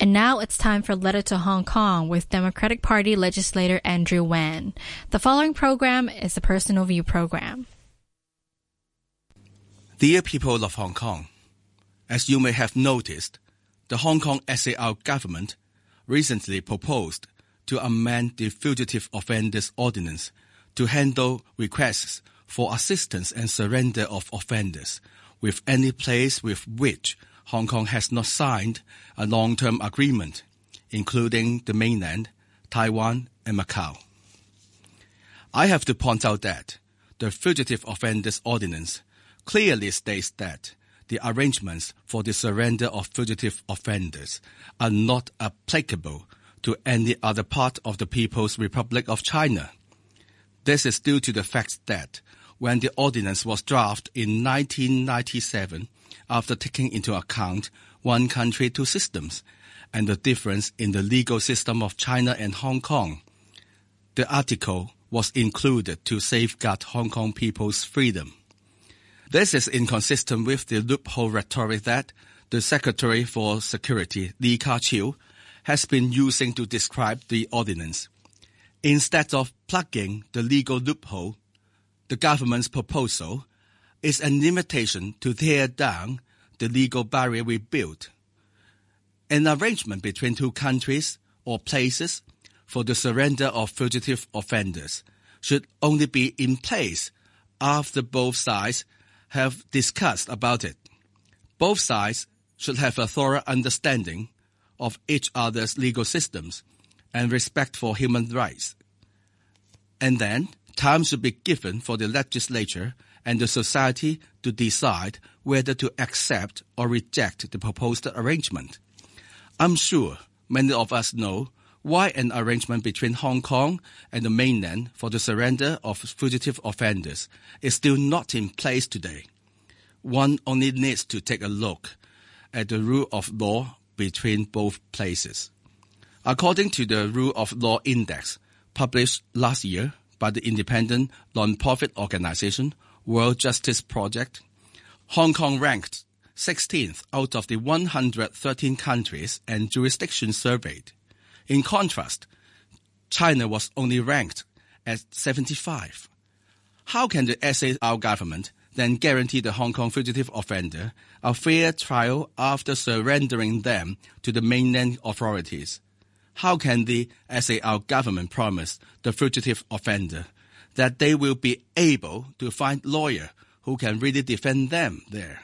And now it's time for Letter to Hong Kong with Democratic Party legislator Andrew Wan. The following program is a personal view program. Dear people of Hong Kong, as you may have noticed, the Hong Kong SAR government recently proposed to amend the Fugitive Offenders Ordinance to handle requests for assistance and surrender of offenders with any place with which Hong Kong has not signed a long-term agreement, including the mainland, Taiwan, and Macau. I have to point out that the Fugitive Offenders Ordinance clearly states that the arrangements for the surrender of fugitive offenders are not applicable to any other part of the People's Republic of China. This is due to the fact that when the ordinance was drafted in 1997, after taking into account one country, two systems and the difference in the legal system of China and Hong Kong. The article was included to safeguard Hong Kong people's freedom. This is inconsistent with the loophole rhetoric that the Secretary for Security, Lee Ka-chiu, has been using to describe the ordinance. Instead of plugging the legal loophole, the government's proposal is an invitation to tear down the legal barrier we built. An arrangement between two countries or places for the surrender of fugitive offenders should only be in place after both sides have discussed about it. Both sides should have a thorough understanding of each other's legal systems and respect for human rights. And then time should be given for the legislature and the society to decide whether to accept or reject the proposed arrangement. I'm sure many of us know why an arrangement between Hong Kong and the mainland for the surrender of fugitive offenders is still not in place today. One only needs to take a look at the rule of law between both places. According to the Rule of Law Index published last year by the independent non-profit organization World Justice Project, Hong Kong ranked 16th out of the 113 countries and jurisdictions surveyed. In contrast, China was only ranked at 75. How can the SAR government then guarantee the Hong Kong fugitive offender a fair trial after surrendering them to the mainland authorities? How can the SAR government promise the fugitive offender that they will be able to find lawyer who can really defend them there?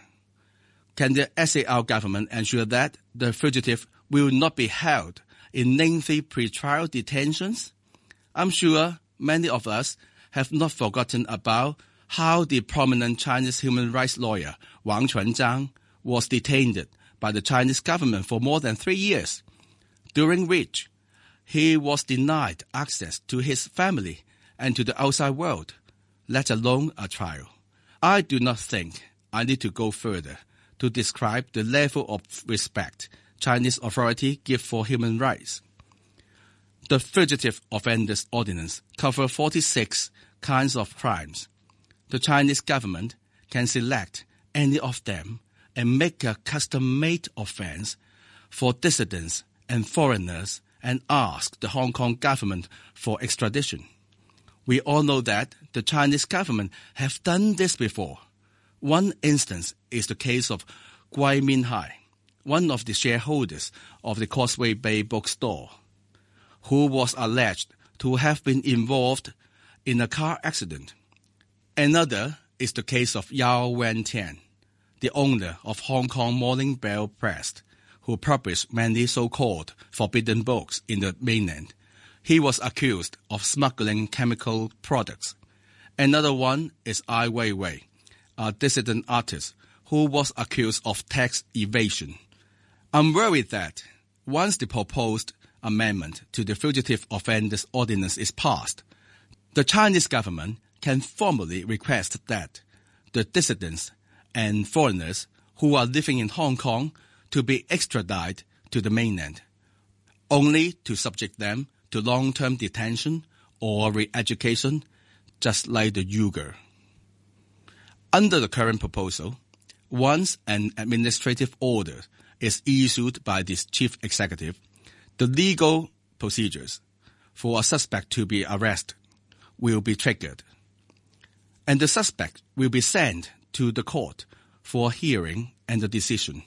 Can the SAR government ensure that the fugitive will not be held in lengthy pre-trial detentions? I'm sure many of us have not forgotten about how the prominent Chinese human rights lawyer Wang Quanzhang was detained by the Chinese government for more than three years, during which he was denied access to his family and to the outside world, let alone a trial. I do not think I need to go further to describe the level of respect Chinese authority give for human rights. The Fugitive Offenders Ordinance covers 46 kinds of crimes. The Chinese government can select any of them and make a custom-made offense for dissidents and foreigners and ask the Hong Kong government for extradition. We all know that the Chinese government have done this before. One instance is the case of Gui Minhai, one of the shareholders of the Causeway Bay bookstore, who was alleged to have been involved in a car accident. Another is the case of Yao Wen-tian, the owner of Hong Kong Morning Bell Press, who published many so-called forbidden books in the mainland he was accused of smuggling chemical products. Another one is Ai Weiwei, a dissident artist who was accused of tax evasion. I'm worried that once the proposed amendment to the Fugitive Offenders Ordinance is passed, the Chinese government can formally request that the dissidents and foreigners who are living in Hong Kong to be extradited to the mainland, only to subject them to long-term detention or re-education, just like the Uyghur. Under the current proposal, once an administrative order is issued by this chief executive, the legal procedures for a suspect to be arrested will be triggered. And the suspect will be sent to the court for a hearing and a decision.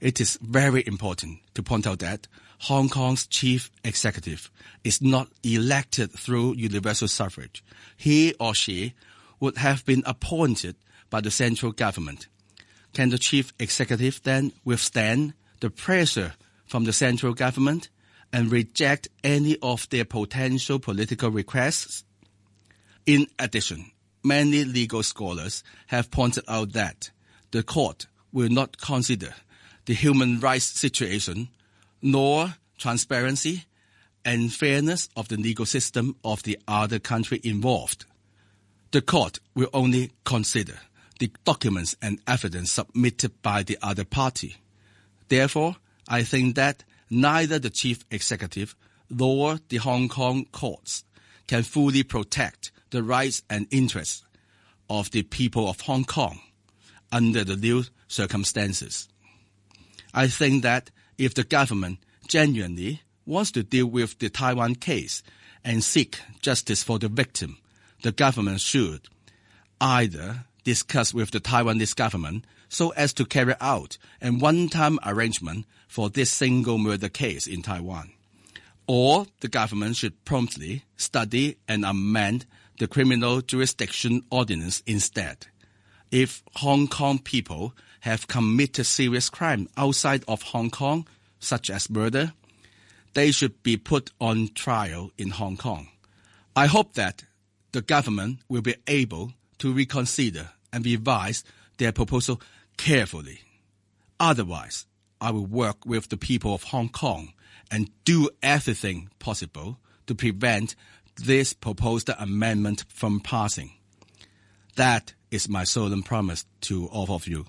It is very important to point out that Hong Kong's chief executive is not elected through universal suffrage. He or she would have been appointed by the central government. Can the chief executive then withstand the pressure from the central government and reject any of their potential political requests? In addition, many legal scholars have pointed out that the court will not consider the human rights situation nor transparency and fairness of the legal system of the other country involved. The court will only consider the documents and evidence submitted by the other party. Therefore, I think that neither the chief executive nor the Hong Kong courts can fully protect the rights and interests of the people of Hong Kong under the new circumstances. I think that if the government genuinely wants to deal with the Taiwan case and seek justice for the victim, the government should either discuss with the Taiwanese government so as to carry out a one-time arrangement for this single murder case in Taiwan. Or the government should promptly study and amend the criminal jurisdiction ordinance instead. If Hong Kong people have committed serious crime outside of Hong Kong, such as murder, they should be put on trial in Hong Kong. I hope that the government will be able to reconsider and revise their proposal carefully. Otherwise, I will work with the people of Hong Kong and do everything possible to prevent this proposed amendment from passing. That is my solemn promise to all of you.